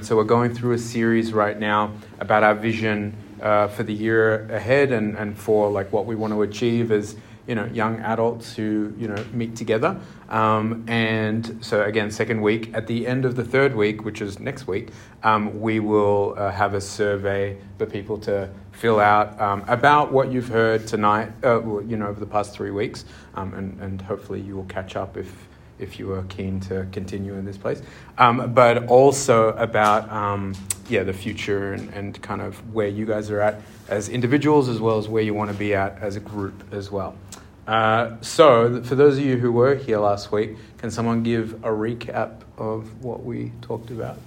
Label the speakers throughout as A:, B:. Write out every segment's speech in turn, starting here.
A: So, we're going through a series right now about our vision uh, for the year ahead and, and for like what we want to achieve as you know young adults who you know meet together. Um, and so, again, second week. At the end of the third week, which is next week, um, we will uh, have a survey for people to fill out um, about what you've heard tonight, uh, you know, over the past three weeks. Um, and, and hopefully, you will catch up if if you are keen to continue in this place, um, but also about um, yeah the future and, and kind of where you guys are at as individuals as well as where you want to be at as a group as well. Uh, so, for those of you who were here last week, can someone give a recap of what we talked about?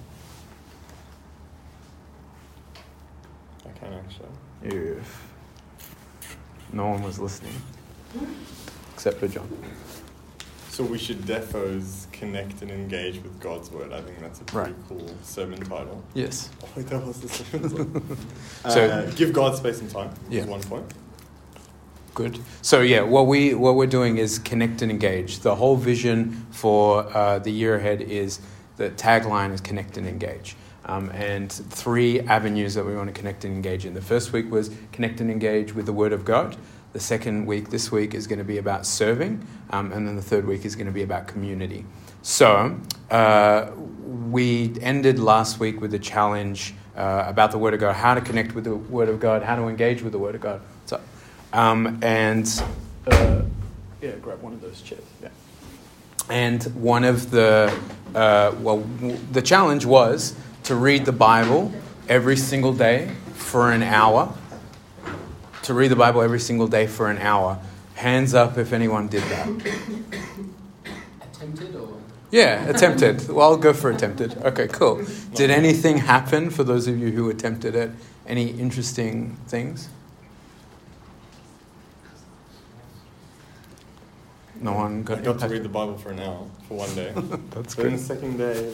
B: I can't. actually.
A: If no one was listening, except for John.
B: So we should defos connect and engage with God's word. I think that's a pretty
A: Right.
B: cool sermon title.
A: Yes.
B: Oh, wait, that was the sermon title.
A: So-
B: uh, give God space and time.
A: Yeah.
B: One point.
A: Good. So yeah, what we what we're doing is connect and engage. The whole vision for uh, the year ahead is the tagline is connect and engage. Um, and three avenues that we want to connect and engage in. The first week was connect and engage with the Word of God. The second week, this week, is going to be about serving. Um, and then the third week is going to be about community. So uh, we ended last week with a challenge uh, about the Word of God, how to connect with the Word of God, how to engage with the Word of God. So um, and uh, yeah, grab one of those chairs. Yeah. And one of the uh, well, the challenge was to read the Bible every single day for an hour. To read the Bible every single day for an hour. Hands up if anyone did that.
C: Attempted or?
A: Yeah, attempted. Well, I'll go for attempted. Okay, cool. Did anything happen for those of you who attempted it? Any interesting things? No one got
B: I got to read the Bible for an hour for one day.
A: That's
B: Then the
A: good.
B: second day it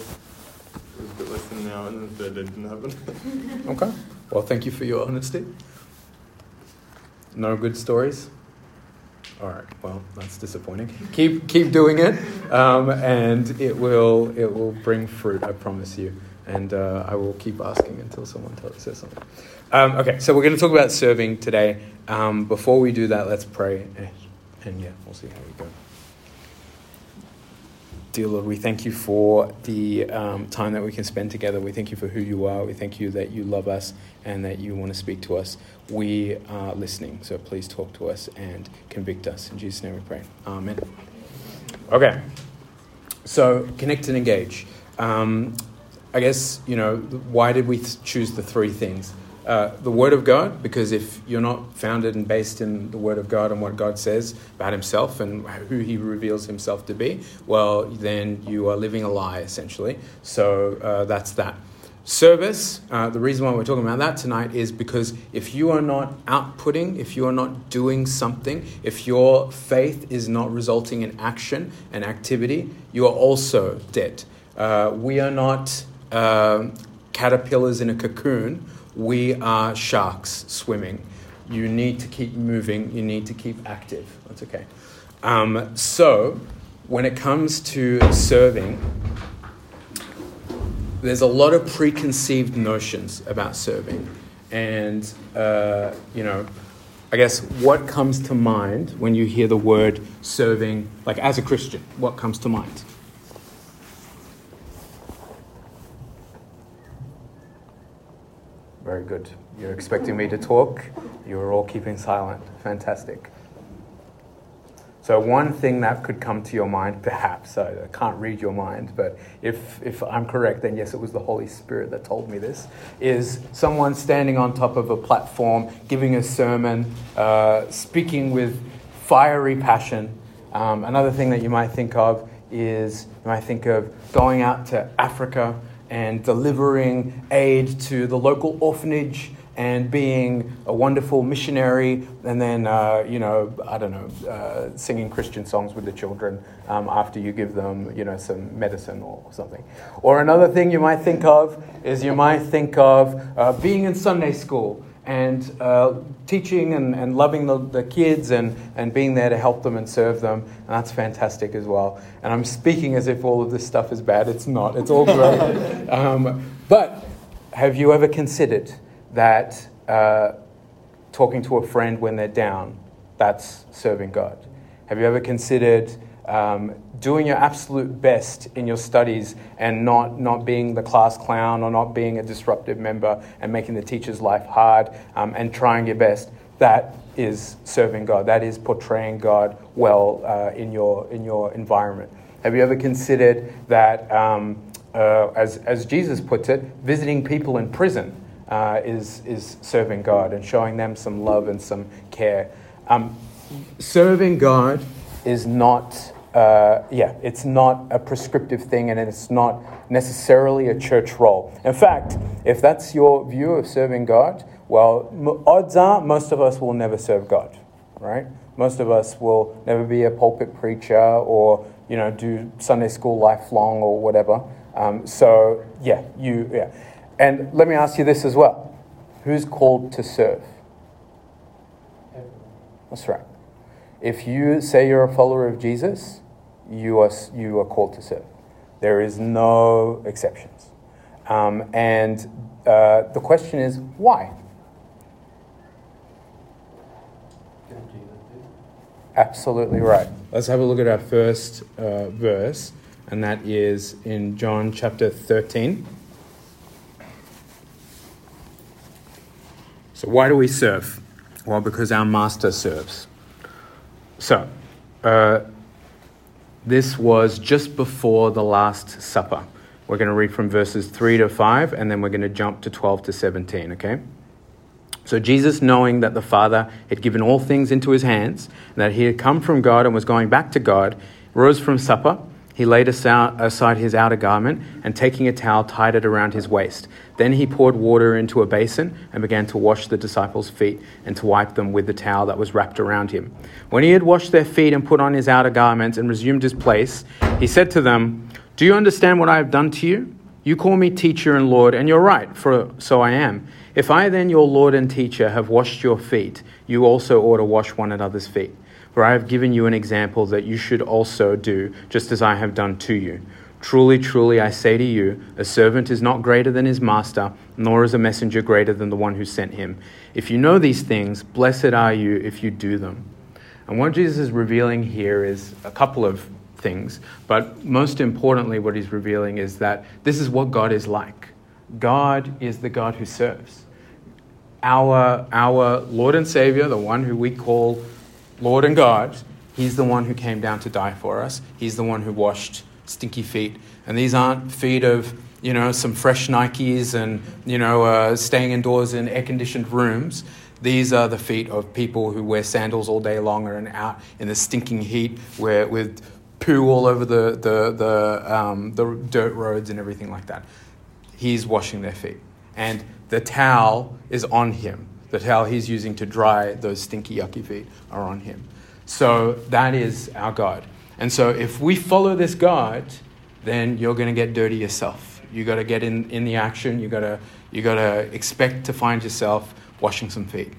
B: was a bit less than an hour, and the third day didn't happen.
A: Okay. Well, thank you for your honesty. No good stories. All right. Well, that's disappointing. Keep keep doing it, um, and it will it will bring fruit. I promise you. And uh, I will keep asking until someone tells, says something. Um, okay. So we're going to talk about serving today. Um, before we do that, let's pray, and, and yeah, we'll see how we go. Dear Lord, we thank you for the um, time that we can spend together. We thank you for who you are. We thank you that you love us and that you want to speak to us. We are listening, so please talk to us and convict us. In Jesus' name we pray. Amen. Okay, so connect and engage. Um, I guess, you know, why did we choose the three things? Uh, the Word of God, because if you're not founded and based in the Word of God and what God says about Himself and who He reveals Himself to be, well, then you are living a lie, essentially. So uh, that's that. Service, uh, the reason why we're talking about that tonight is because if you are not outputting, if you are not doing something, if your faith is not resulting in action and activity, you are also dead. Uh, we are not um caterpillars in a cocoon, we are sharks swimming. You need to keep moving, you need to keep active. That's okay. Um, so, when it comes to serving, there's a lot of preconceived notions about serving. And, uh, you know, I guess what comes to mind when you hear the word serving, like as a Christian, what comes to mind? Very good. You're expecting me to talk. You are all keeping silent. Fantastic. So, one thing that could come to your mind, perhaps, I I can't read your mind, but if, if I'm correct, then yes, it was the Holy Spirit that told me this, is someone standing on top of a platform, giving a sermon, uh, speaking with fiery passion. Um, another thing that you might think of is you might think of going out to Africa and delivering aid to the local orphanage and being a wonderful missionary, and then, uh, you know, I don't know, uh, singing Christian songs with the children um, after you give them, you know, some medicine or something. Or another thing you might think of is you might think of uh, being in Sunday school and uh, teaching and, and loving the, the kids and, and being there to help them and serve them. And that's fantastic as well. And I'm speaking as if all of this stuff is bad. It's not, it's all great. um, But have you ever considered that uh, talking to a friend when they're down, that's serving God? Have you ever considered um, doing your absolute best in your studies and not, not being the class clown or not being a disruptive member and making the teacher's life hard um, and trying your best? That is serving God. That is portraying God well uh, in, your, in your environment. Have you ever considered that, um, uh, as, as Jesus puts it, visiting people in prison uh, is, is serving God and showing them some love and some care? Um, serving God is not, uh, yeah, it's not a prescriptive thing and it's not necessarily a church role. In fact, if that's your view of serving God, well, odds are most of us will never serve God, right? Most of us will never be a pulpit preacher or, you know, do Sunday school lifelong or whatever. Um, so, yeah, you, yeah. And let me ask you this as well who's called to serve? That's right. If you say you're a follower of Jesus, you are, you are called to serve. There is no exceptions. Um, and uh, the question is, why? Absolutely right. Let's have a look at our first uh, verse, and that is in John chapter 13. So, why do we serve? Well, because our master serves. So, uh, this was just before the Last Supper. We're going to read from verses 3 to 5, and then we're going to jump to 12 to 17, okay? So Jesus, knowing that the Father had given all things into his hands, and that he had come from God and was going back to God, rose from supper. He laid aside his outer garment, and taking a towel, tied it around his waist. Then he poured water into a basin and began to wash the disciples' feet and to wipe them with the towel that was wrapped around him. When he had washed their feet and put on his outer garments and resumed his place, he said to them, Do you understand what I have done to you? You call me teacher and Lord, and you're right, for so I am. If I then, your Lord and teacher, have washed your feet, you also ought to wash one another's feet. For I have given you an example that you should also do, just as I have done to you. Truly, truly, I say to you, a servant is not greater than his master, nor is a messenger greater than the one who sent him. If you know these things, blessed are you if you do them. And what Jesus is revealing here is a couple of things, but most importantly, what he's revealing is that this is what God is like. God is the God who serves our, our Lord and Savior, the one who we call Lord and God, He's the one who came down to die for us. He's the one who washed stinky feet. And these aren't feet of, you know, some fresh Nikes and, you know, uh, staying indoors in air conditioned rooms. These are the feet of people who wear sandals all day long and out in the stinking heat where, with poo all over the, the, the, um, the dirt roads and everything like that. He's washing their feet. And the towel is on him. The towel he's using to dry those stinky, yucky feet are on him. So that is our God. And so if we follow this God, then you're going to get dirty yourself. You got to get in, in the action. You got to you got to expect to find yourself washing some feet.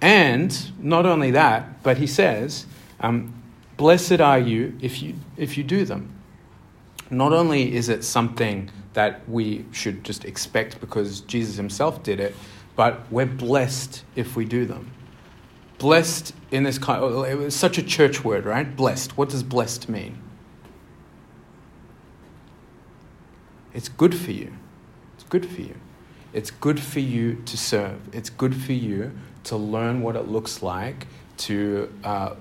A: And not only that, but he says, um, "Blessed are you if you if you do them." Not only is it something that we should just expect because Jesus himself did it, but we're blessed if we do them. Blessed in this kind of, it was such a church word, right? Blessed. What does blessed mean? It's good for you. It's good for you. It's good for you to serve. It's good for you to learn what it looks like to uh,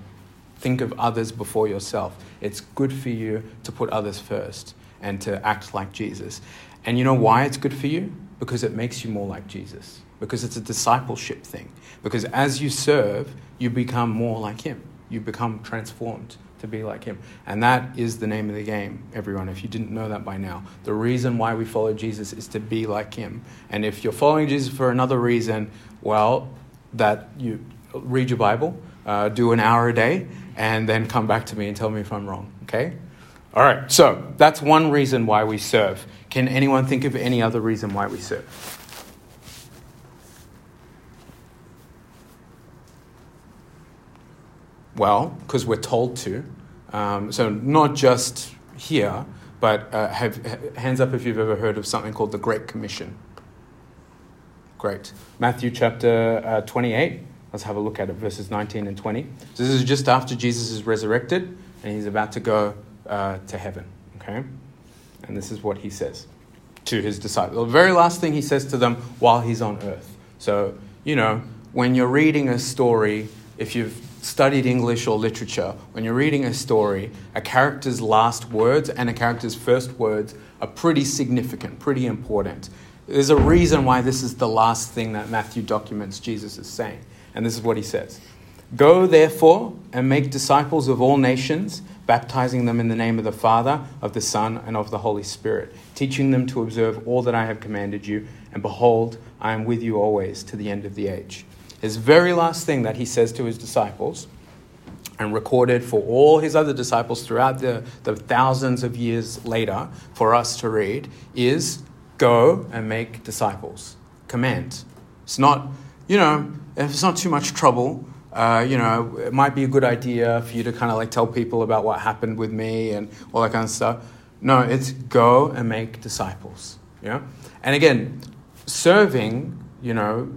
A: think of others before yourself. It's good for you to put others first and to act like Jesus. And you know why it's good for you? Because it makes you more like Jesus. Because it's a discipleship thing. Because as you serve, you become more like Him. You become transformed to be like Him. And that is the name of the game, everyone, if you didn't know that by now. The reason why we follow Jesus is to be like Him. And if you're following Jesus for another reason, well, that you read your Bible, uh, do an hour a day, and then come back to me and tell me if I'm wrong, okay? All right, so that's one reason why we serve. Can anyone think of any other reason why we serve? Well, because we're told to. Um, so, not just here, but uh, have, hands up if you've ever heard of something called the Great Commission. Great. Matthew chapter uh, 28. Let's have a look at it, verses 19 and 20. So this is just after Jesus is resurrected and he's about to go uh, to heaven. Okay? And this is what he says to his disciples. The very last thing he says to them while he's on earth. So, you know, when you're reading a story, if you've studied English or literature, when you're reading a story, a character's last words and a character's first words are pretty significant, pretty important. There's a reason why this is the last thing that Matthew documents Jesus is saying. And this is what he says Go, therefore, and make disciples of all nations, baptizing them in the name of the Father, of the Son, and of the Holy Spirit, teaching them to observe all that I have commanded you. And behold, I am with you always to the end of the age. His very last thing that he says to his disciples, and recorded for all his other disciples throughout the, the thousands of years later for us to read, is go and make disciples. Command. It's not, you know, if it's not too much trouble, uh, you know, it might be a good idea for you to kind of like tell people about what happened with me and all that kind of stuff. No, it's go and make disciples. Yeah? And again, serving, you know,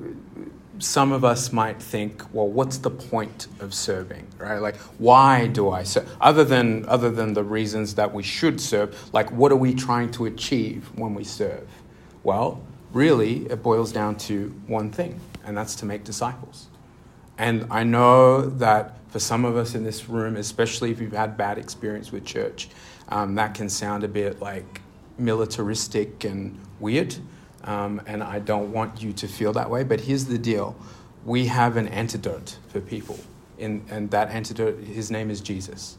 A: some of us might think, well, what's the point of serving, right? Like, why do I serve? Other than, other than the reasons that we should serve, like, what are we trying to achieve when we serve? Well, really, it boils down to one thing, and that's to make disciples. And I know that for some of us in this room, especially if you've had bad experience with church, um, that can sound a bit like militaristic and weird. Um, and I don't want you to feel that way. But here's the deal we have an antidote for people, in, and that antidote, his name is Jesus.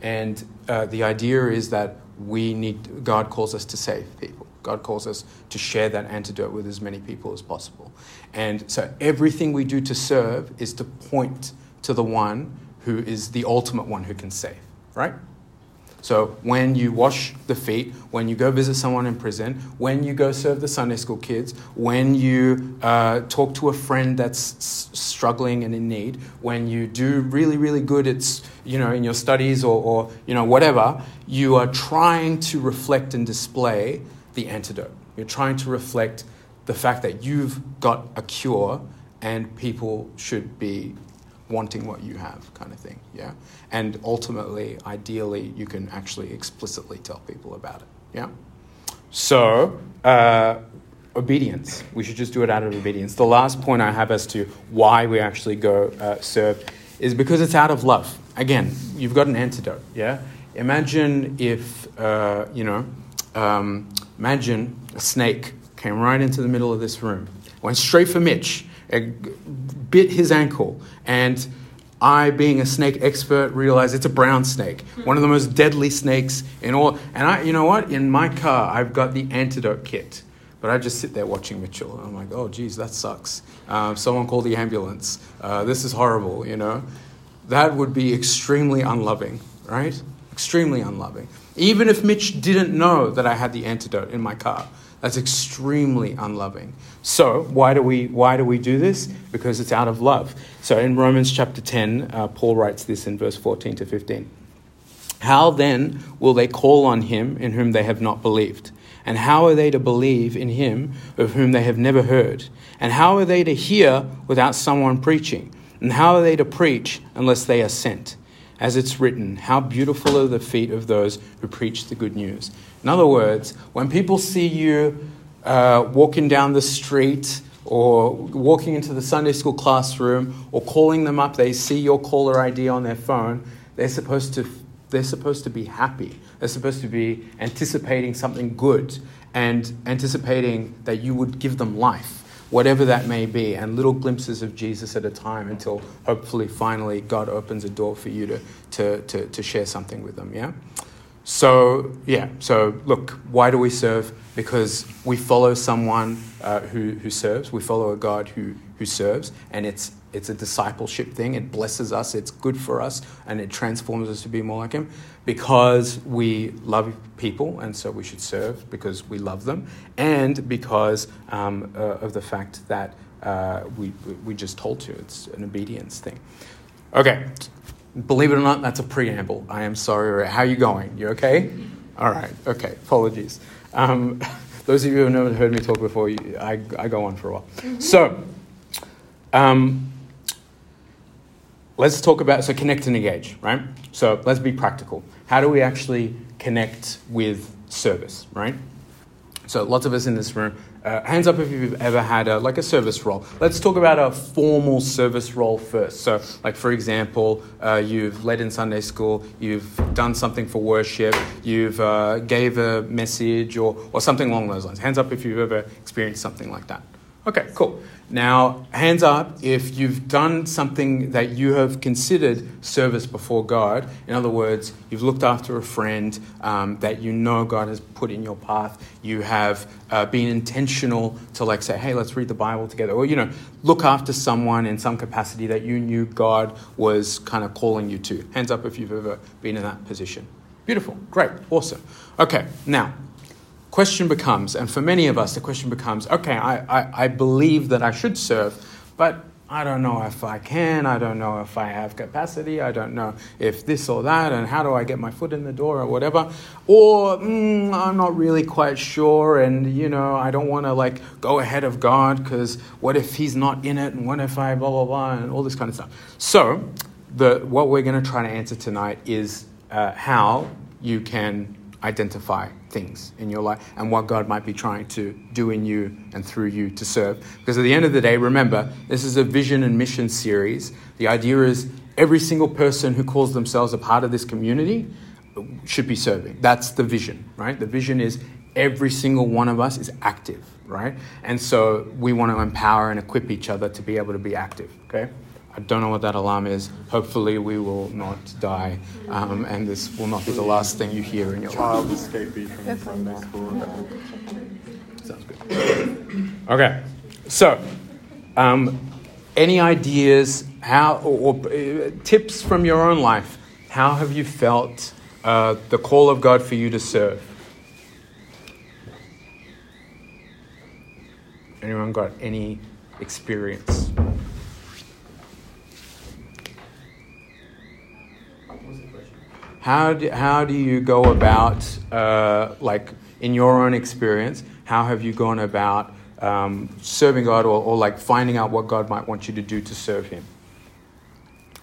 A: And uh, the idea is that we need, God calls us to save people. God calls us to share that antidote with as many people as possible. And so everything we do to serve is to point to the one who is the ultimate one who can save, right? So when you wash the feet, when you go visit someone in prison, when you go serve the Sunday school kids, when you uh, talk to a friend that's s- struggling and in need, when you do really, really good at, you know, in your studies or, or, you know, whatever, you are trying to reflect and display the antidote. You're trying to reflect the fact that you've got a cure and people should be wanting what you have kind of thing yeah? And ultimately ideally you can actually explicitly tell people about it yeah? So uh, obedience. We should just do it out of obedience. The last point i have as to why we actually go uh, serve is because it's out of love. Again you've got an antidote yeah? Imagine if uh, you know um, imagine a snake came right into the middle of this room went straight for mitch bit his ankle. And I, being a snake expert, realized it's a brown snake, one of the most deadly snakes in all. And I, you know what? In my car, I've got the antidote kit. But I just sit there watching Mitchell. I'm like, oh, geez, that sucks. Um, someone call the ambulance. Uh, this is horrible, you know? That would be extremely unloving, right? Extremely unloving. Even if Mitch didn't know that I had the antidote in my car, that's extremely unloving. So, why do we, why do, we do this? Because it's out of love. So, in Romans chapter 10, uh, Paul writes this in verse 14 to 15. How then will they call on him in whom they have not believed? And how are they to believe in him of whom they have never heard? And how are they to hear without someone preaching? And how are they to preach unless they are sent? As it's written, how beautiful are the feet of those who preach the good news. In other words, when people see you uh, walking down the street or walking into the Sunday school classroom or calling them up, they see your caller ID on their phone, they're supposed to, they're supposed to be happy. They're supposed to be anticipating something good and anticipating that you would give them life, whatever that may be, and little glimpses of Jesus at a time until hopefully finally God opens a door for you to, to, to, to share something with them. Yeah? So, yeah, so look, why do we serve? Because we follow someone uh, who, who serves, we follow a God who, who serves, and it's, it's a discipleship thing. It blesses us, it's good for us, and it transforms us to be more like Him because we love people, and so we should serve because we love them, and because um, uh, of the fact that uh, we, we just told to. It's an obedience thing. Okay, Believe it or not, that's a preamble. I am sorry. How are you going? You okay? All right. Okay. Apologies. Um, those of you who have never heard me talk before, you, I, I go on for a while. So, um, let's talk about so connect and engage, right? So let's be practical. How do we actually connect with service, right? So lots of us in this room, uh, hands up if you've ever had a, like a service role. Let's talk about a formal service role first. So, like for example, uh, you've led in Sunday school, you've done something for worship, you've uh, gave a message or, or something along those lines. Hands up if you've ever experienced something like that. Okay, cool. Now, hands up if you've done something that you have considered service before God. In other words, you've looked after a friend um, that you know God has put in your path. You have uh, been intentional to, like, say, hey, let's read the Bible together. Or, you know, look after someone in some capacity that you knew God was kind of calling you to. Hands up if you've ever been in that position. Beautiful. Great. Awesome. Okay, now, question becomes, and for many of us, the question becomes okay, I, I, I, believe that I should serve, but I don't know if I can, I don't know if I have capacity, I don't know if this or that, and how do I get my foot in the door or whatever. Or mm, I'm not really quite sure, and you know, I don't want to like go ahead of God because what if He's not in it, and what if I blah, blah, blah, and all this kind of stuff. So, the, what we're going to try to answer tonight is uh, how you can identify things in your life and what God might be trying to do in you and through you to serve. Because at the end of the day, remember, this is a vision and mission series. The idea is every single person who calls themselves a part of this community should be serving. That's the vision, right? The vision is every single one of us is active, right? And so we want to empower and equip each other to be able to be active, okay? I don't know what that alarm is. Hopefully, we will not die, um, and this will not be the last thing you hear in your
B: Child life. Child escapee from Sunday school.
A: Sounds good. Okay, so um, any ideas how or, or uh, tips from your own life? How have you felt uh, the call of God for you to serve? Anyone got any experience? How do, how do you go about, uh, like in your own experience, how have you gone about um, serving God or, or like finding out what God might want you to do to serve Him?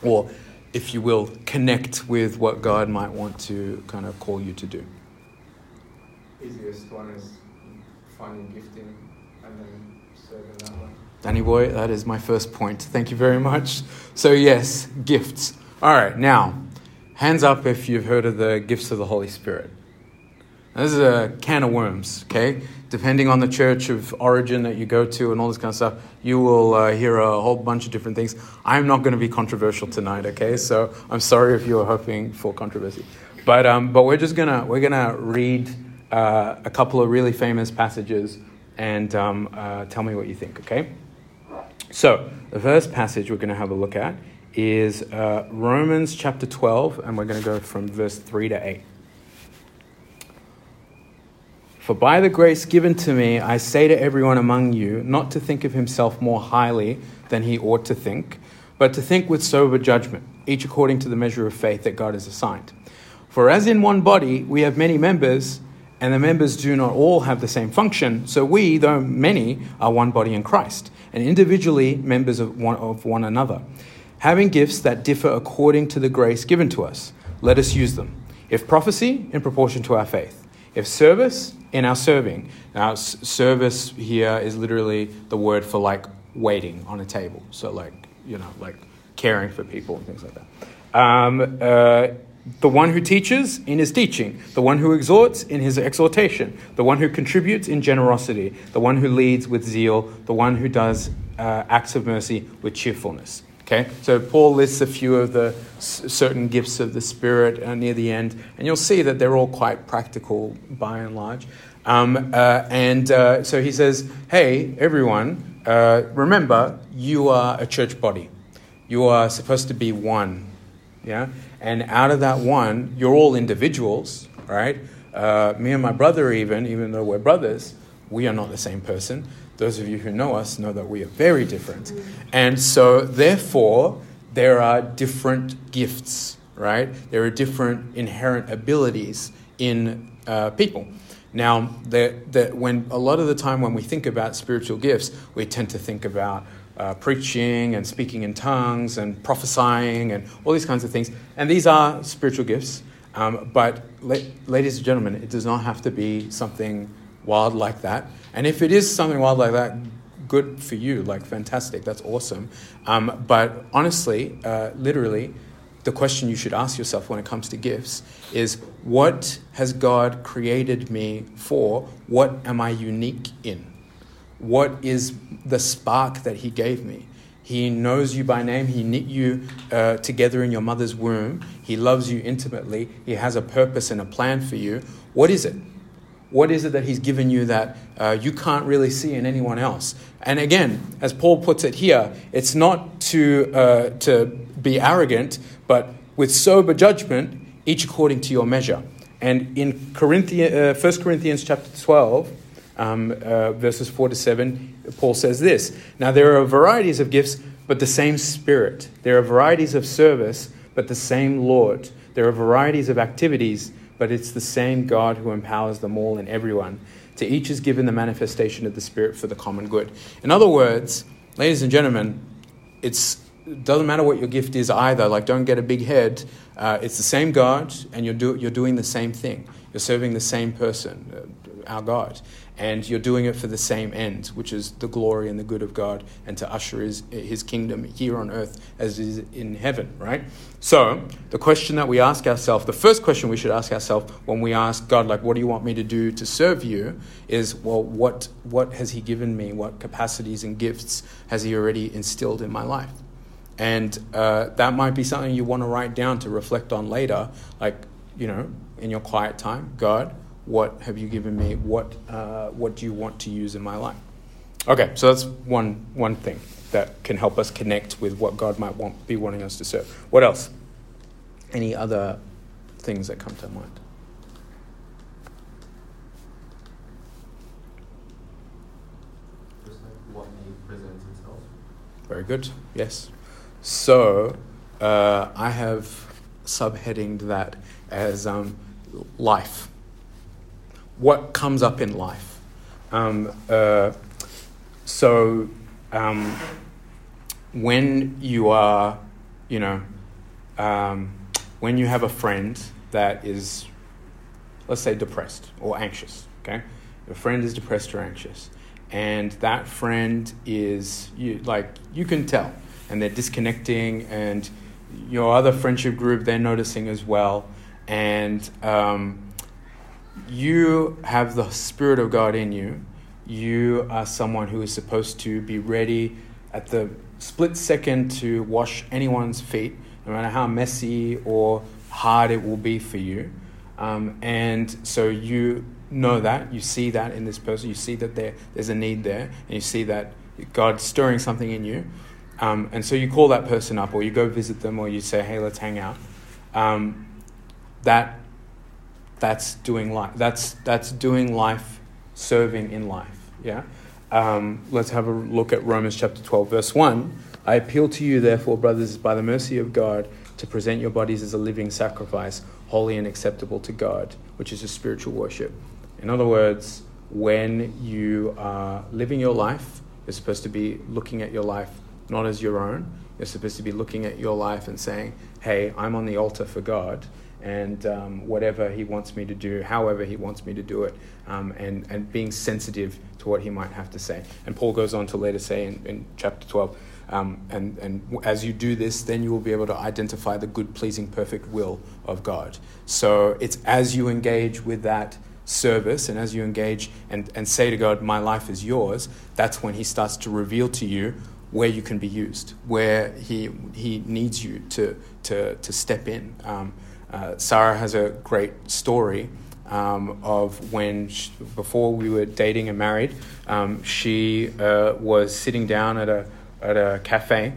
A: Or, if you will, connect with what God might want to kind of call you to do?
C: Easiest one is finding gifting and then serving that way.
A: Danny boy, that is my first point. Thank you very much. So, yes, gifts. All right, now Hands up if you've heard of the gifts of the Holy Spirit. Now, this is a can of worms, okay? Depending on the church of origin that you go to and all this kind of stuff, you will uh, hear a whole bunch of different things. I'm not going to be controversial tonight, okay? So I'm sorry if you're hoping for controversy. But, um, but we're just going to we're gonna read uh, a couple of really famous passages and um, uh, tell me what you think, okay? So the first passage we're going to have a look at is uh, Romans chapter 12, and we're going to go from verse 3 to 8. For by the grace given to me, I say to everyone among you not to think of himself more highly than he ought to think, but to think with sober judgment, each according to the measure of faith that God has assigned. For as in one body we have many members, and the members do not all have the same function, so we, though many, are one body in Christ, and individually members of one, of one another having gifts that differ according to the grace given to us. Let us use them. If prophecy, in proportion to our faith. If service, in our serving. Now, service here is literally the word for like waiting on a table. So, like, you know, like caring for people and things like that. Um, uh, the one who teaches in his teaching, the one who exhorts in his exhortation, the one who contributes in generosity, the one who leads with zeal, the one who does uh, acts of mercy with cheerfulness. Okay, so Paul lists a few of the certain gifts of the Spirit uh, near the end, and you'll see that they're all quite practical by and large. Um, uh, and uh, so he says, Hey, everyone, uh, remember, you are a church body. You are supposed to be one. Yeah? And out of that one, you're all individuals, right? Uh, me and my brother, even, even though we're brothers, we are not the same person. Those of you who know us know that we are very different. And so, therefore, there are different gifts, right? There are different inherent abilities in uh, people. Now, the, when a lot of the time when we think about spiritual gifts, we tend to think about uh, preaching and speaking in tongues and prophesying and all these kinds of things. And these are spiritual gifts. Um, but, la- ladies and gentlemen, it does not have to be something wild like that. And if it is something wild like that, good for you, like fantastic, that's awesome. Um, but honestly, uh, literally, the question you should ask yourself when it comes to gifts is what has God created me for? What am I unique in? What is the spark that He gave me? He knows you by name. He knit you uh, together in your mother's womb. He loves you intimately. He has a purpose and a plan for you. What is it? What is it that He's given you that uh, you can't really see in anyone else? And again, as Paul puts it here, it's not to, uh, to be arrogant, but with sober judgment, each according to your measure. And in Corinthians, uh, 1 Corinthians chapter 12, um, uh, verses 4 to 7, Paul says this Now there are varieties of gifts, but the same Spirit. There are varieties of service, but the same Lord. There are varieties of activities, but it's the same God who empowers them all and everyone. To each is given the manifestation of the Spirit for the common good. In other words, ladies and gentlemen, it's it doesn't matter what your gift is either. Like, don't get a big head. Uh, it's the same God, and you're, do, you're doing the same thing. You're serving the same person, uh, our God, and you're doing it for the same end, which is the glory and the good of God, and to usher his, his kingdom here on earth as it is in heaven, right? So, the question that we ask ourselves, the first question we should ask ourselves when we ask God, like, what do you want me to do to serve you, is, well, what, what has He given me? What capacities and gifts has He already instilled in my life? And uh, that might be something you want to write down to reflect on later, like, you know, in your quiet time. God, what have you given me? What, uh, what do you want to use in my life? Okay, so that's one, one thing that can help us connect with what God might want, be wanting us to serve. What else? Any other things that come to mind?
C: What he presents himself.
A: Very good. Yes. So uh, I have subheadinged that as um, life. What comes up in life? Um, uh, so um, when you are, you know, um, when you have a friend that is, let's say, depressed or anxious, okay? Your friend is depressed or anxious, and that friend is you like you can tell and they're disconnecting, and your other friendship group they're noticing as well, and um, you have the Spirit of God in you. You are someone who is supposed to be ready at the split second to wash anyone's feet, no matter how messy or hard it will be for you. Um, and so you know that, you see that in this person, you see that there, there's a need there, and you see that God's stirring something in you. Um, and so you call that person up, or you go visit them, or you say, "Hey, let's hang out." Um, that that's doing life. That's that's doing life, serving in life. Yeah. Um, let's have a look at Romans chapter twelve, verse one. I appeal to you, therefore, brothers, by the mercy of God, to present your bodies as a living sacrifice, holy and acceptable to God, which is a spiritual worship. In other words, when you are living your life, you're supposed to be looking at your life not as your own. You're supposed to be looking at your life and saying, hey, I'm on the altar for God, and um, whatever He wants me to do, however He wants me to do it, um, and, and being sensitive to what He might have to say. And Paul goes on to later say in, in chapter 12, um, and, and as you do this, then you will be able to identify the good, pleasing, perfect will of God. So it's as you engage with that service and as you engage and, and say to God, My life is yours, that's when He starts to reveal to you where you can be used, where he, he needs you to, to, to step in. Um, uh, Sarah has a great story um, of when, she, before we were dating and married, um, she uh, was sitting down at a, at a cafe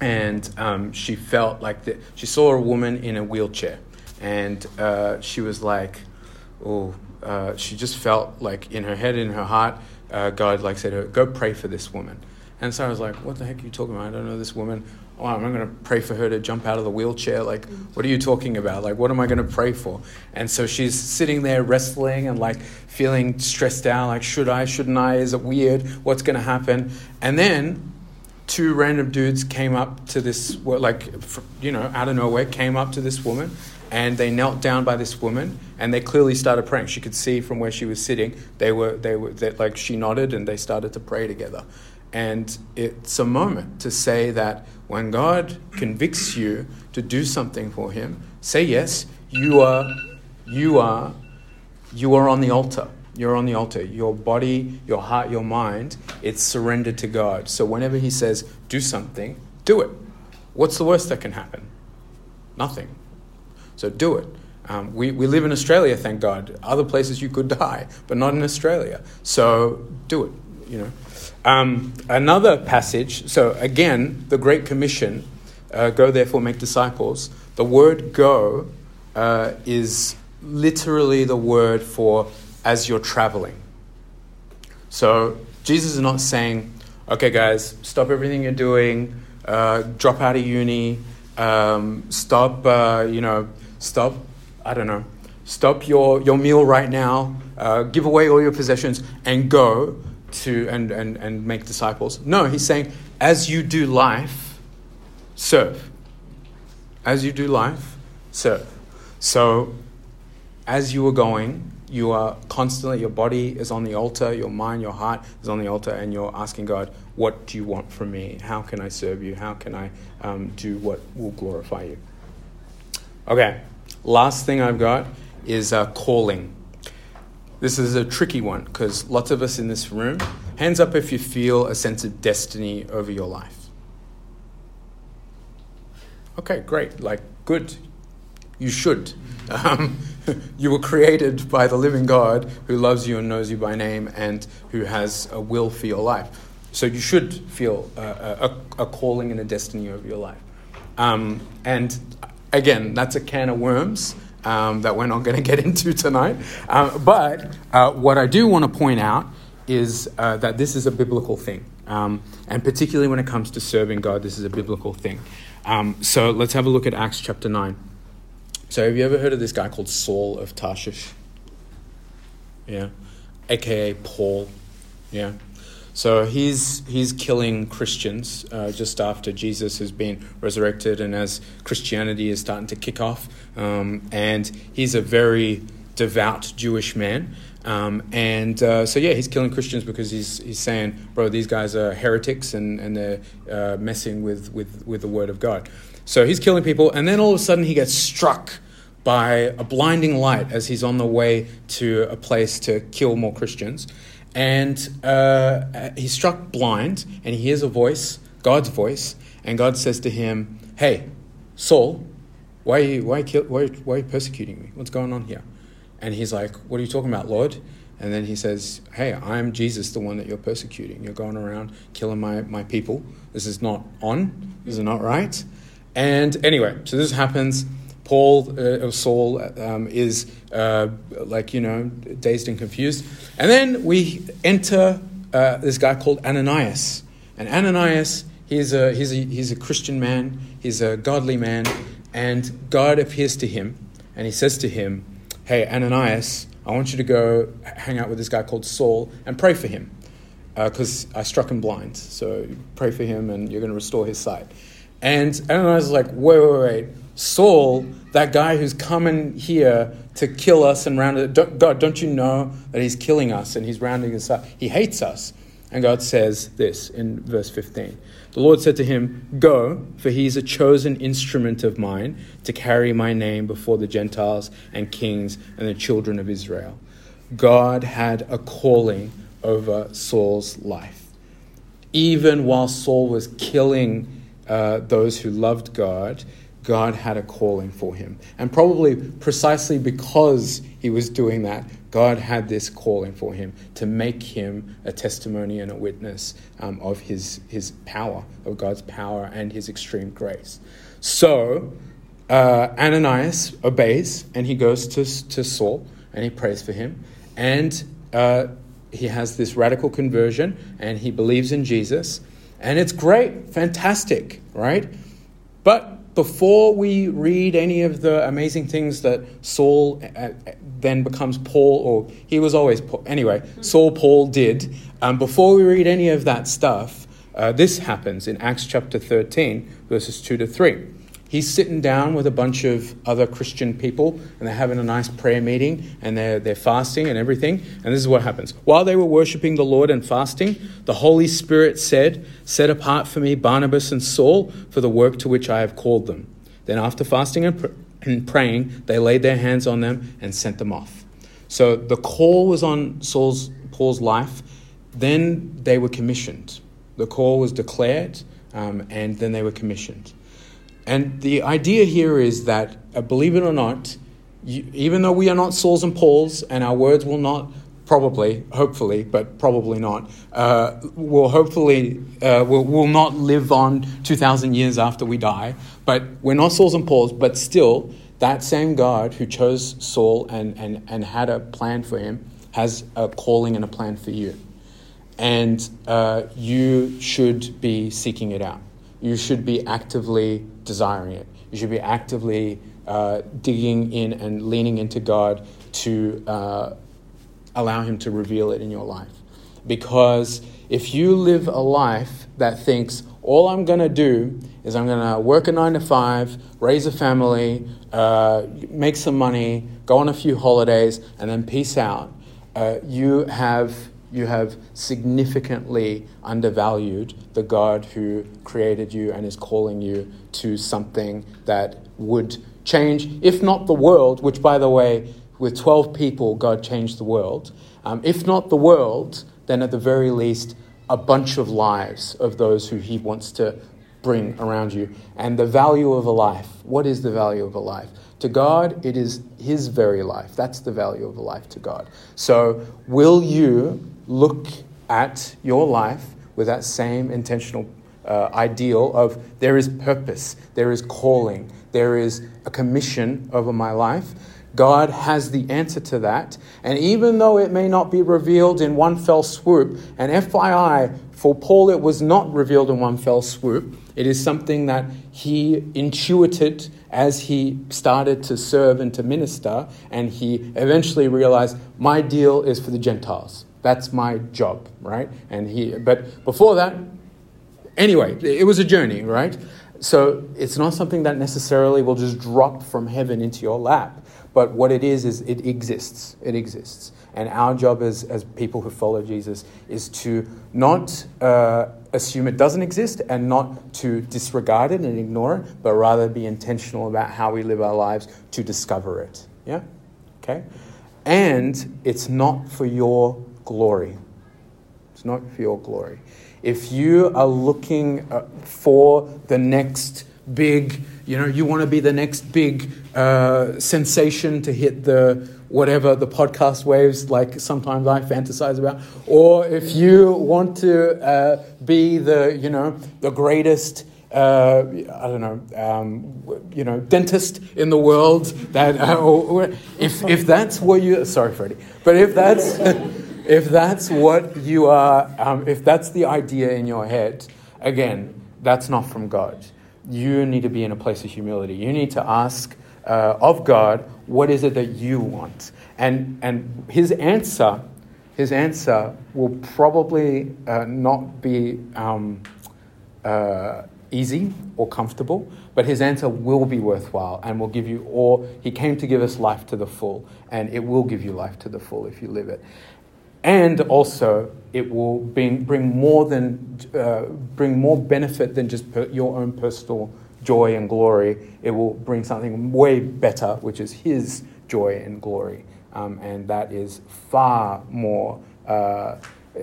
A: and um, she felt like the, she saw a woman in a wheelchair and uh, she was like, oh, she just felt like in her head, in her heart, uh, God like said, her, go pray for this woman. And I was like, what the heck are you talking about? I don't know this woman. Oh, I'm going to pray for her to jump out of the wheelchair. Like, what are you talking about? Like, what am I going to pray for? And so she's sitting there wrestling and like feeling stressed out. Like, should I? Shouldn't I? Is it weird? What's going to happen? And then two random dudes came up to this, like, you know, out of nowhere, came up to this woman and they knelt down by this woman and they clearly started praying. She could see from where she was sitting. They were, they were, they, like, she nodded and they started to pray together. And it's a moment to say that when God convicts you to do something for Him, say yes. You are, you are, you are on the altar. You're on the altar. Your body, your heart, your mind, it's surrendered to God. So whenever He says, do something, do it. What's the worst that can happen? Nothing. So do it. Um, we, we live in Australia, thank God. Other places you could die, but not in Australia. So do it, you know. Um, another passage, so again, the Great Commission, uh, go therefore make disciples. The word go uh, is literally the word for as you're traveling. So Jesus is not saying, okay, guys, stop everything you're doing, uh, drop out of uni, um, stop, uh, you know, stop, I don't know, stop your, your meal right now, uh, give away all your possessions, and go to and, and, and make disciples. No, he's saying, as you do life, serve. As you do life, serve. So, as you are going, you are constantly, your body is on the altar, your mind, your heart is on the altar, and you're asking God, What do you want from me? How can I serve you? How can I um, do what will glorify you? Okay, last thing I've got is uh, calling. This is a tricky one because lots of us in this room, hands up if you feel a sense of destiny over your life. Okay, great. Like, good. You should. Um, you were created by the living God who loves you and knows you by name and who has a will for your life. So you should feel a, a, a calling and a destiny over your life. Um, and again, that's a can of worms um, that we're not going to get into tonight. Uh, but uh, what I do want to point out is uh, that this is a biblical thing. Um, and particularly when it comes to serving God, this is a biblical thing. Um, so let's have a look at Acts chapter 9. So, have you ever heard of this guy called Saul of Tarshish? Yeah. AKA Paul. Yeah. So he's, he's killing Christians uh, just after Jesus has been resurrected and as Christianity is starting to kick off. Um, and he's a very devout Jewish man. Um, and uh, so, yeah, he's killing Christians because he's, he's saying, bro, these guys are heretics and, and they're uh, messing with, with, with the word of God. So he's killing people. And then all of a sudden he gets struck by a blinding light as he's on the way to a place to kill more Christians and uh, he's struck blind and he hears a voice, God's voice, and God says to him, Hey, Saul, why are you, why, kill, why, why are you persecuting me? What's going on here? And he's like, What are you talking about, Lord? And then he says, Hey, I'm Jesus, the one that you're persecuting. You're going around killing my, my people. This is not on. This is not right. And anyway, so this happens. Paul uh, Saul um, is uh, like you know dazed and confused, and then we enter uh, this guy called Ananias, and Ananias he's a he's a he's a Christian man, he's a godly man, and God appears to him, and he says to him, "Hey Ananias, I want you to go hang out with this guy called Saul and pray for him, because uh, I struck him blind. So pray for him, and you're going to restore his sight." And Ananias is like, "Wait, wait, wait." Saul, that guy who's coming here to kill us and round it, God, don't you know that he's killing us and he's rounding us up? He hates us. And God says this in verse 15 The Lord said to him, Go, for he is a chosen instrument of mine to carry my name before the Gentiles and kings and the children of Israel. God had a calling over Saul's life. Even while Saul was killing uh, those who loved God, God had a calling for him. And probably precisely because he was doing that, God had this calling for him to make him a testimony and a witness um, of his, his power, of God's power and his extreme grace. So uh, Ananias obeys and he goes to, to Saul and he prays for him. And uh, he has this radical conversion and he believes in Jesus. And it's great, fantastic, right? But before we read any of the amazing things that Saul uh, uh, then becomes Paul, or he was always Paul, anyway, Saul Paul did, um, before we read any of that stuff, uh, this happens in Acts chapter 13, verses 2 to 3 he's sitting down with a bunch of other Christian people and they're having a nice prayer meeting and they're, they're fasting and everything. And this is what happens. While they were worshiping the Lord and fasting, the Holy Spirit said, Set apart for me Barnabas and Saul for the work to which I have called them. Then, after fasting and, pr- and praying, they laid their hands on them and sent them off. So the call was on Saul's Paul's life. Then they were commissioned. The call was declared, um, and then they were commissioned. And the idea here is that, uh, believe it or not, you, even though we are not Sauls and Pauls, and our words will not, probably, hopefully, but probably not, uh, will hopefully, uh, will, will not live on 2,000 years after we die. But we're not Sauls and Pauls, but still, that same God who chose Saul and, and, and had a plan for him has a calling and a plan for you. And uh, you should be seeking it out. You should be actively desiring it. You should be actively uh, digging in and leaning into God to uh, allow Him to reveal it in your life. Because if you live a life that thinks, all I'm going to do is I'm going to work a nine to five, raise a family, uh, make some money, go on a few holidays, and then peace out, uh, you have you have significantly undervalued the God who created you and is calling you to something that would change, if not the world, which, by the way, with 12 people, God changed the world. Um, if not the world, then at the very least, a bunch of lives of those who He wants to bring around you. And the value of a life what is the value of a life? To God, it is His very life. That's the value of a life to God. So, will you look at your life with that same intentional uh, ideal of there is purpose, there is calling, there is a commission over my life. God has the answer to that. And even though it may not be revealed in one fell swoop, and FYI, for Paul, it was not revealed in one fell swoop, it is something that he intuited as he started to serve and to minister, and he eventually realized my deal is for the Gentiles. That's my job, right? And he, but before that, anyway, it was a journey, right? So it's not something that necessarily will just drop from heaven into your lap. But what it is, is it exists. It exists. And our job as, as people who follow Jesus is to not uh, assume it doesn't exist and not to disregard it and ignore it, but rather be intentional about how we live our lives to discover it. Yeah? Okay? And it's not for your glory. It's not for your glory. If you are looking uh, for the next big, you know, you want to be the next big uh, sensation to hit the whatever the podcast waves like sometimes I fantasize about, or if you want to uh, be the, you know, the greatest. Uh, I don't know, um, you know, dentist in the world. That uh, if if that's what you sorry, Freddie, but if that's if that's what you are, um, if that's the idea in your head, again, that's not from God. You need to be in a place of humility. You need to ask uh, of God, what is it that you want? And, and his answer, his answer will probably uh, not be um, uh, easy or comfortable, but his answer will be worthwhile and will give you all. He came to give us life to the full, and it will give you life to the full if you live it and also it will bring, bring more than uh, bring more benefit than just per, your own personal joy and glory. It will bring something way better, which is His joy and glory, um, and that is far more. Uh,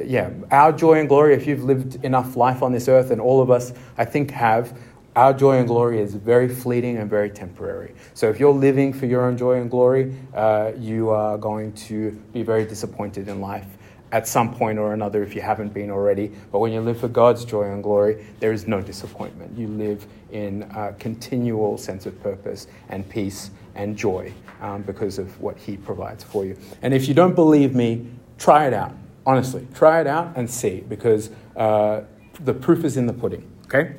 A: yeah, our joy and glory. If you've lived enough life on this earth, and all of us, I think, have our joy and glory is very fleeting and very temporary. So if you're living for your own joy and glory, uh, you are going to be very disappointed in life at some point or another if you haven't been already. But when you live for God's joy and glory, there is no disappointment. You live in a continual sense of purpose and peace and joy um, because of what He provides for you. And if you don't believe me, try it out. Honestly, try it out and see because. Uh, the proof is in the pudding. Okay?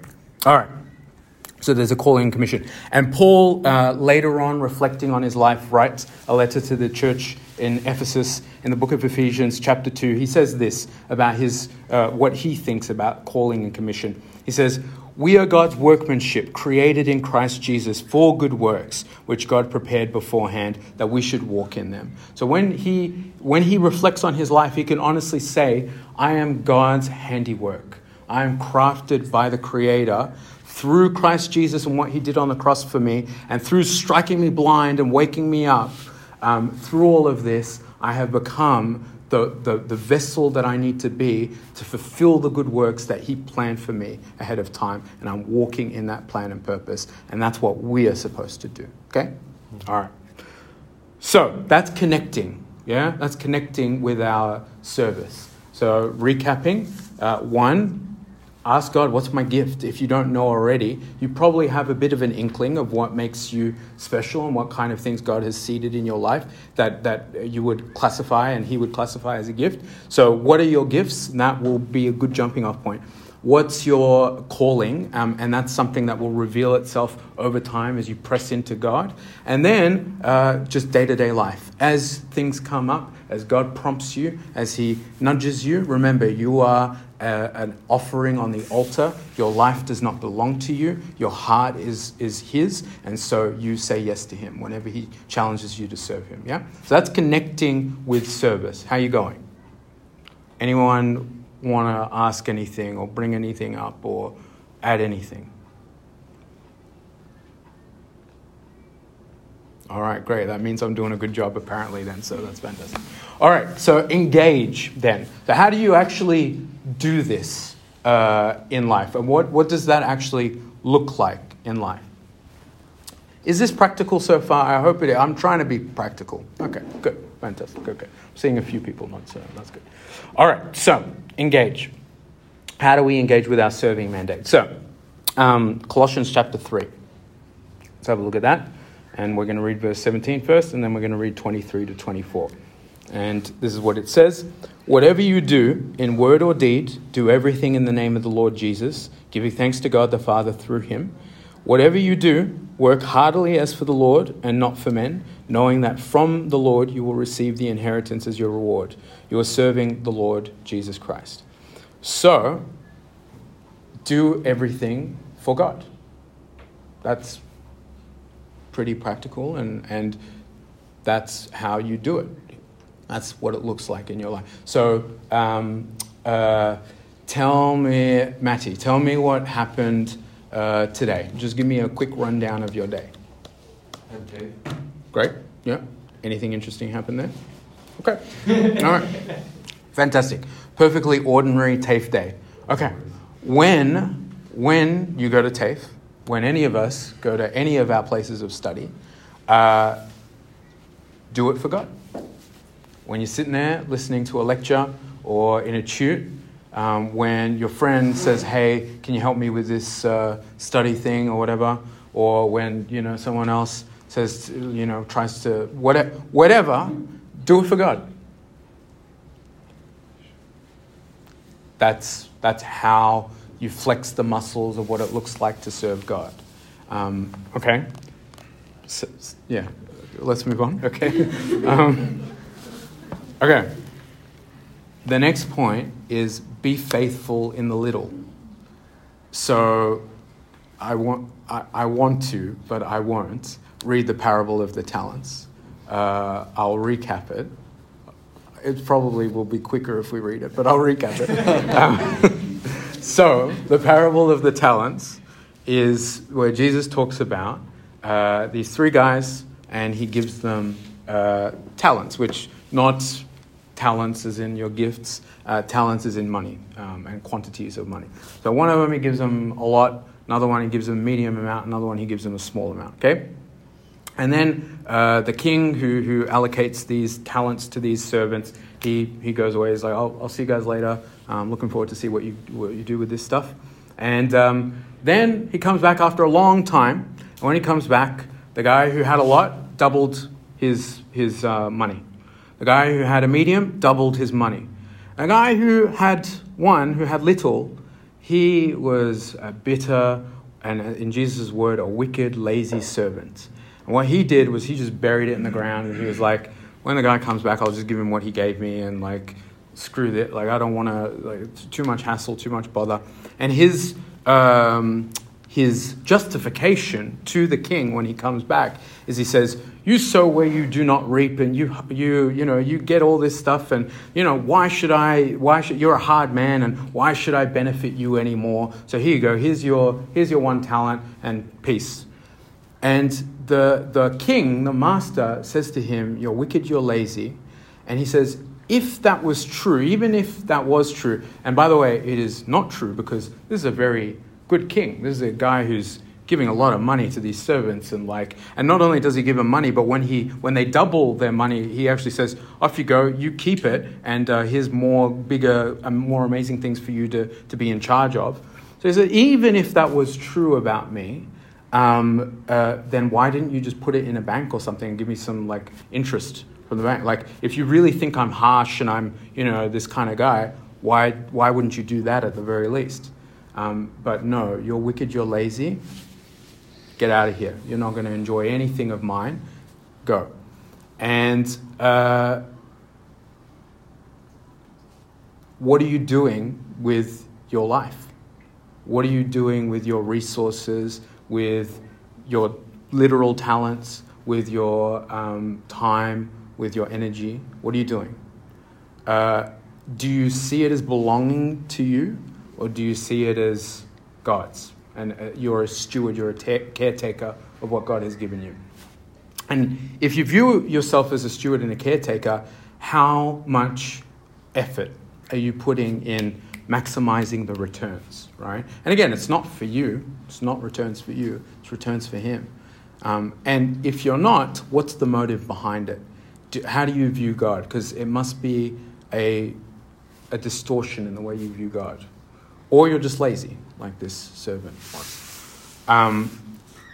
A: All right. So there's a calling and commission. And Paul, uh, later on, reflecting on his life, writes a letter to the church in Ephesus in the book of Ephesians, chapter 2. He says this about his, uh, what he thinks about calling and commission. He says, We are God's workmanship, created in Christ Jesus for good works, which God prepared beforehand that we should walk in them. So when he, when he reflects on his life, he can honestly say, I am God's handiwork. I am crafted by the Creator through Christ Jesus and what he did on the cross for me, and through striking me blind and waking me up, um, through all of this, I have become the, the, the vessel that I need to be to fulfill the good works that he planned for me ahead of time. And I'm walking in that plan and purpose. And that's what we are supposed to do. Okay? All right. So that's connecting. Yeah? That's connecting with our service. So, recapping uh, one, ask God, what's my gift? If you don't know already, you probably have a bit of an inkling of what makes you special and what kind of things God has seeded in your life that, that you would classify and He would classify as a gift. So, what are your gifts? And that will be a good jumping off point. What's your calling? Um, and that's something that will reveal itself over time as you press into God. And then uh, just day to day life. As things come up, as God prompts you, as He nudges you, remember you are a, an offering on the altar. Your life does not belong to you. Your heart is, is His. And so you say yes to Him whenever He challenges you to serve Him. Yeah? So that's connecting with service. How are you going? Anyone want to ask anything or bring anything up or add anything? All right, great. That means I'm doing a good job apparently then, so that's fantastic. All right, so engage then. So, how do you actually do this uh, in life? And what, what does that actually look like in life? Is this practical so far? I hope it is. I'm trying to be practical. Okay, good. Fantastic. Okay. Seeing a few people not so that's good. All right, so engage. How do we engage with our serving mandate? So, um, Colossians chapter 3. Let's have a look at that. And we're going to read verse 17 first, and then we're going to read 23 to 24. And this is what it says Whatever you do, in word or deed, do everything in the name of the Lord Jesus, giving thanks to God the Father through him. Whatever you do, work heartily as for the Lord and not for men, knowing that from the Lord you will receive the inheritance as your reward. You are serving the Lord Jesus Christ. So, do everything for God. That's pretty practical, and, and that's how you do it. That's what it looks like in your life. So, um, uh, tell me, Matty, tell me what happened uh, today. Just give me a quick rundown of your day.
C: Okay.
A: Great. Yeah. Anything interesting happen there? Okay. All right. Fantastic. Perfectly ordinary TAFE day. Okay. When when you go to TAFE, when any of us go to any of our places of study, uh, do it for God. When you're sitting there listening to a lecture or in a tute, um, when your friend says, "Hey, can you help me with this uh, study thing or whatever?" or when you know someone else says, you know, tries to whatever, whatever, do it for God. That's that's how you flex the muscles of what it looks like to serve God. Um, okay, so, yeah, let's move on. Okay, um, okay. The next point is be faithful in the little. So, I want I, I want to, but I won't read the parable of the talents. Uh, I'll recap it. It probably will be quicker if we read it, but I'll recap it. um, so, the parable of the talents is where Jesus talks about uh, these three guys and he gives them uh, talents, which not talents as in your gifts, uh, talents as in money um, and quantities of money. So, one of them he gives them a lot, another one he gives them a medium amount, another one he gives them a small amount, okay? And then uh, the king who, who allocates these talents to these servants, he, he goes away. He's like, I'll, I'll see you guys later. I'm looking forward to see what you, what you do with this stuff. And um, then he comes back after a long time. And when he comes back, the guy who had a lot doubled his, his uh, money. The guy who had a medium doubled his money. A guy who had one, who had little, He was a bitter, and uh, in Jesus' word, a wicked, lazy servant. And what he did was he just buried it in the ground, and he was like, when the guy comes back, I'll just give him what he gave me, and like, screw it. Like, I don't want to, like, too much hassle, too much bother. And his, um, his justification to the king when he comes back is he says, "You sow where you do not reap, and you you you know you get all this stuff, and you know why should I? Why should you're a hard man, and why should I benefit you anymore? So here you go. Here's your here's your one talent, and peace." And the the king, the master, says to him, "You're wicked. You're lazy," and he says. If that was true, even if that was true, and by the way, it is not true because this is a very good king. This is a guy who's giving a lot of money to these servants and like and not only does he give them money but when he when they double their money he actually says off you go you keep it and uh, here's more bigger and more amazing things for you to, to be in charge of. So he said even if that was true about me um, uh, then why didn't you just put it in a bank or something and give me some like interest from the bank? Like if you really think i'm harsh and i'm you know this kind of guy why why wouldn't you do that at the very least um, but no, you're wicked, you're lazy. Get out of here. You're not going to enjoy anything of mine. Go. And uh, what are you doing with your life? What are you doing with your resources, with your literal talents, with your um, time, with your energy? What are you doing? Uh, do you see it as belonging to you? Or do you see it as God's? And uh, you're a steward, you're a ta- caretaker of what God has given you. And if you view yourself as a steward and a caretaker, how much effort are you putting in maximizing the returns, right? And again, it's not for you, it's not returns for you, it's returns for Him. Um, and if you're not, what's the motive behind it? Do, how do you view God? Because it must be a, a distortion in the way you view God or you're just lazy, like this servant was. Um,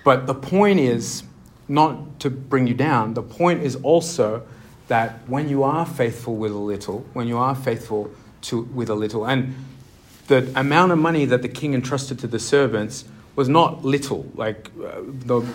A: but the point is not to bring you down, the point is also that when you are faithful with a little, when you are faithful to, with a little, and the amount of money that the king entrusted to the servants was not little. Like uh, the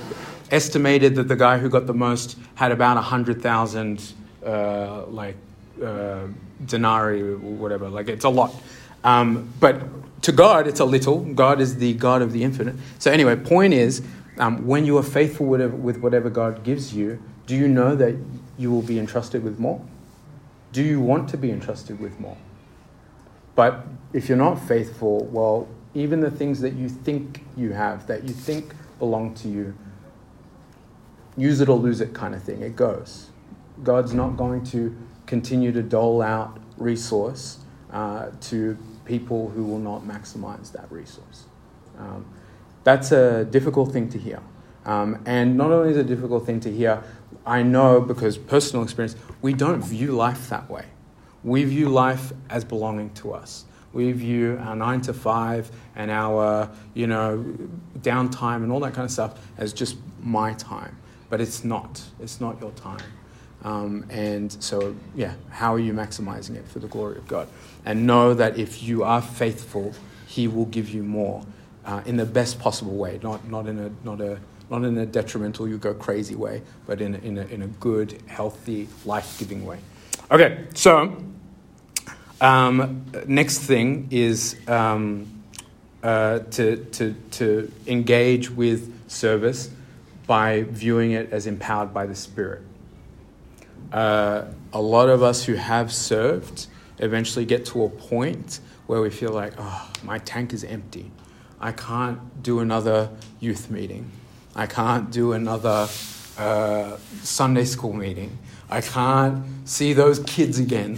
A: estimated that the guy who got the most had about a hundred thousand, uh, like uh, denarii or whatever. Like it's a lot. Um, but to God, it's a little. God is the God of the infinite. So, anyway, point is, um, when you are faithful with, whatever God gives you, do you know that you will be entrusted with more? Do you want to be entrusted with more? But if you're not faithful, well, even the things that you think you have, that you think belong to you, use it or lose it kind of thing. It goes. God's not going to continue to dole out resource uh, to people who will not maximize that resource. Um, that's a difficult thing to hear. Um, and not only is it a difficult thing to hear, I know because personal experience, we don't view life that way. We view life as belonging to us. We view our nine to five and our, you know, downtime and all that kind of stuff as just my time. But it's not. It's not your time. Um, and so, yeah, how are you maximizing it for the glory of God? And know that if you are faithful, He will give you more uh, in the best possible way, not, not, in a, not, a, not in a detrimental, you go crazy way, but in a, in a, in a good, healthy, life giving way. Okay, so um, next thing is um, uh, to, to, to engage with service by viewing it as empowered by the Spirit uh, a lot of us who have served eventually get to a point where we feel like, oh, my tank is empty. I can't do another youth meeting. I can't do another uh, Sunday school meeting. I can't see those kids again.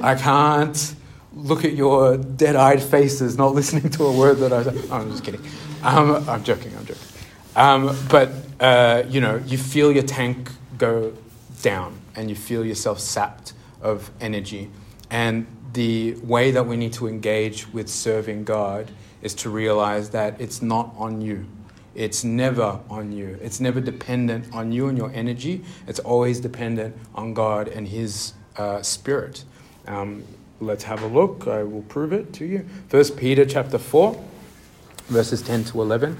A: I can't look at your dead eyed faces, not listening to a word that I said. Oh, I'm just kidding. Um, I'm joking, I'm joking. Um, but, uh, you know, you feel your tank go down and you feel yourself sapped of energy. And the way that we need to engage with serving God is to realize that it's not on you. It's never on you. It's never dependent on you and your energy. It's always dependent on God and His uh, Spirit. Um, let's have a look. I will prove it to you. First Peter chapter 4, verses 10 to 11.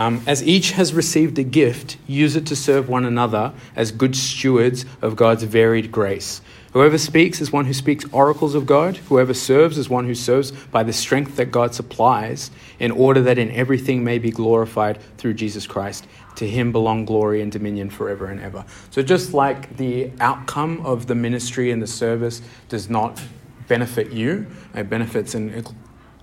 A: Um, as each has received a gift, use it to serve one another as good stewards of God's varied grace. Whoever speaks is one who speaks oracles of God. Whoever serves is one who serves by the strength that God supplies, in order that in everything may be glorified through Jesus Christ. To him belong glory and dominion forever and ever. So, just like the outcome of the ministry and the service does not benefit you, it benefits and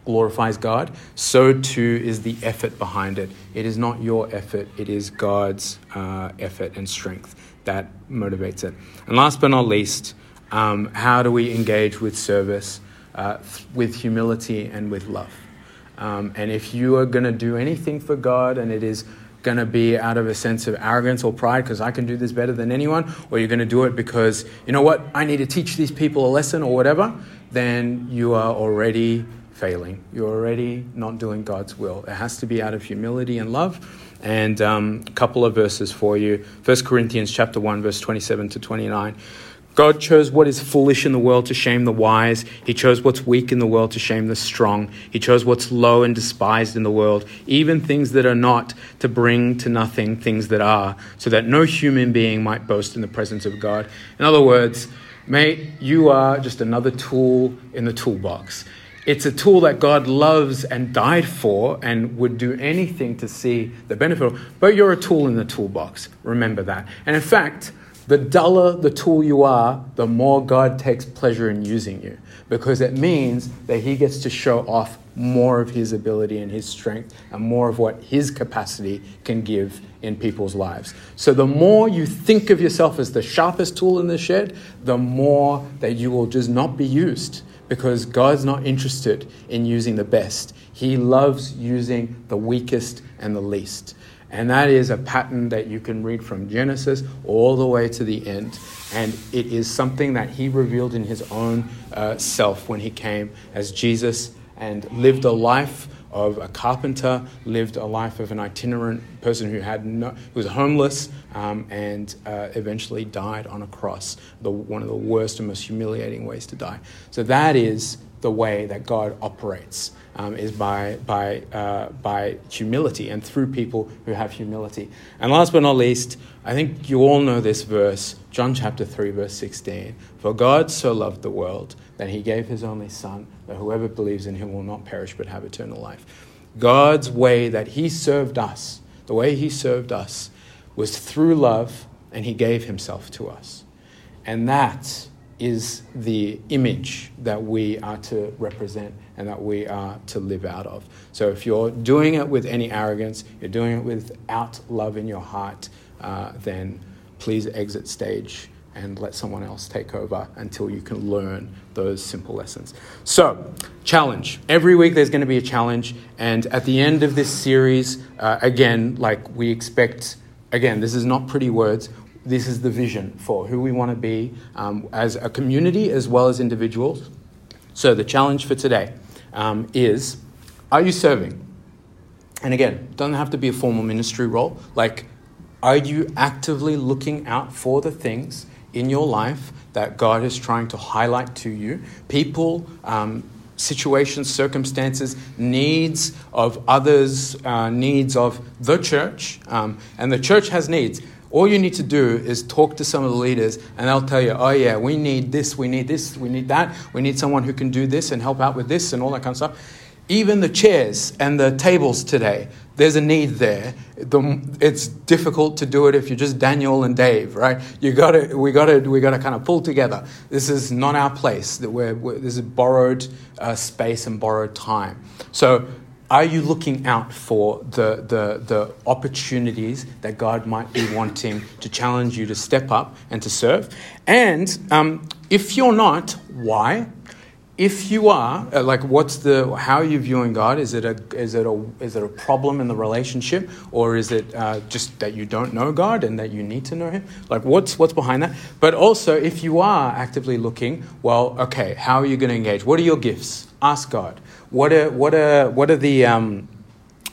A: glorifies God, so too is the effort behind it. It is not your effort, it is God's uh, effort and strength that motivates it. And last but not least, um, how do we engage with service uh, with humility and with love? Um, and if you are going to do anything for God and it is going to be out of a sense of arrogance or pride because I can do this better than anyone, or you're going to do it because, you know what, I need to teach these people a lesson or whatever, then you are already failing. You're already not doing God's will. It has to be out of humility and love. And um, a couple of verses for you. 1 Corinthians chapter 1, verse 27 to 29. God chose what is foolish in the world to shame the wise. He chose what's weak in the world to shame the strong. He chose what's low and despised in the world, even things that are not, to bring to nothing things that are, so that no human being might boast in the presence of God. In other words, mate, you are just another tool in the toolbox. It's a tool that God loves and died for and would do anything to see the benefit of, but you're a tool in the toolbox. Remember that. And in fact, the duller the tool you are, the more God takes pleasure in using you because it means that He gets to show off more of His ability and His strength and more of what His capacity can give in people's lives. So, the more you think of yourself as the sharpest tool in the shed, the more that you will just not be used because God's not interested in using the best. He loves using the weakest and the least. And that is a pattern that you can read from Genesis all the way to the end. And it is something that he revealed in his own uh, self when he came as Jesus and lived a life of a carpenter, lived a life of an itinerant person who had no, who was homeless, um, and uh, eventually died on a cross. The, one of the worst and most humiliating ways to die. So that is the way that God operates um, is by, by, uh, by humility and through people who have humility. And last but not least, I think you all know this verse, John chapter 3, verse 16. For God so loved the world that he gave his only Son, that whoever believes in him will not perish but have eternal life. God's way that he served us, the way he served us, was through love, and he gave himself to us. And that is the image that we are to represent and that we are to live out of. So if you're doing it with any arrogance, you're doing it without love in your heart, uh, then please exit stage and let someone else take over until you can learn those simple lessons. So, challenge. Every week there's going to be a challenge, and at the end of this series, uh, again, like we expect, again, this is not pretty words this is the vision for who we want to be um, as a community as well as individuals. So, the challenge for today um, is Are you serving? And again, doesn't have to be a formal ministry role. Like, are you actively looking out for the things in your life that God is trying to highlight to you? People, um, situations, circumstances, needs of others, uh, needs of the church, um, and the church has needs. All you need to do is talk to some of the leaders, and they'll tell you, oh, yeah, we need this, we need this, we need that, we need someone who can do this and help out with this and all that kind of stuff. Even the chairs and the tables today, there's a need there. The, it's difficult to do it if you're just Daniel and Dave, right? You got to, we got to, we got to kind of pull together. This is not our place. That we're, we're this is borrowed uh, space and borrowed time. So are you looking out for the, the, the opportunities that God might be wanting to challenge you to step up and to serve? And um, if you're not, why? If you are, uh, like, what's the, how are you viewing God? Is it a, is it a, is it a problem in the relationship, or is it uh, just that you don't know God and that you need to know Him? Like, what's, what's behind that? But also, if you are actively looking, well, okay, how are you going to engage? What are your gifts? Ask God. What are, what are, what are the, um,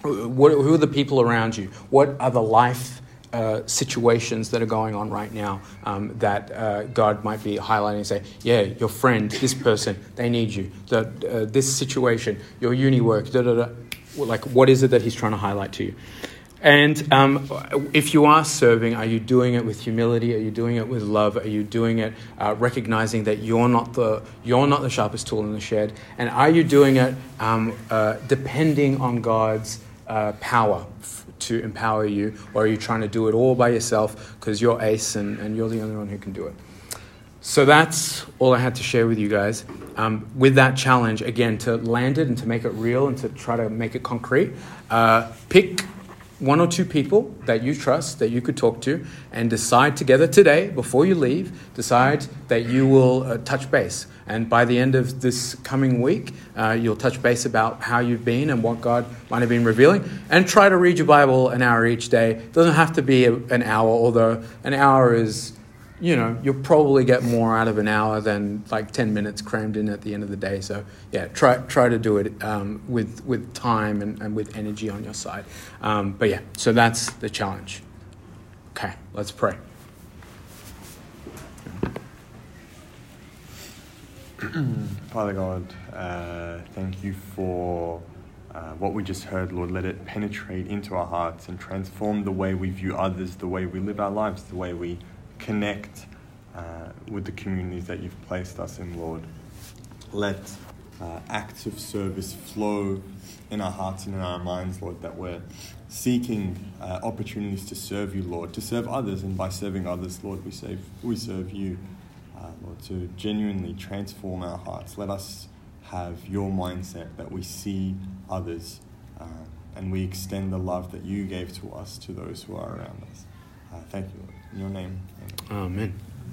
A: what, who are the people around you? What are the life uh, situations that are going on right now um, that uh, God might be highlighting and say, yeah, your friend, this person, they need you. The, uh, this situation, your uni work, da da da. Like, what is it that He's trying to highlight to you? And um, if you are serving, are you doing it with humility? Are you doing it with love? Are you doing it uh, recognizing that you're not the you're not the sharpest tool in the shed? And are you doing it um, uh, depending on God's uh, power to empower you, or are you trying to do it all by yourself because you're ace and, and you're the only one who can do it? So that's all I had to share with you guys. Um, with that challenge, again, to land it and to make it real and to try to make it concrete, uh, pick one or two people that you trust, that you could talk to, and decide together today, before you leave, decide that you will uh, touch base. And by the end of this coming week, uh, you'll touch base about how you've been and what God might have been revealing. And try to read your Bible an hour each day. It doesn't have to be a, an hour, although an hour is you know, you'll probably get more out of an hour than like 10 minutes crammed in at the end of the day. So, yeah, try, try to do it um, with, with time and, and with energy on your side. Um, but yeah, so that's the challenge. Okay, let's pray.
B: Father God, uh, thank you for uh, what we just heard, Lord. Let it penetrate into our hearts and transform the way we view others, the way we live our lives, the way we connect uh, with the communities that you've placed us in, Lord. Let uh, acts of service flow in our hearts and in our minds, Lord, that we're seeking uh, opportunities to serve you, Lord, to serve others, and by serving others, Lord, we, save, we serve you, uh, Lord, to genuinely transform our hearts. Let us have your mindset that we see others uh, and we extend the love that you gave to us to those who are around us. Uh, thank you, Lord. In your name.
A: Amen.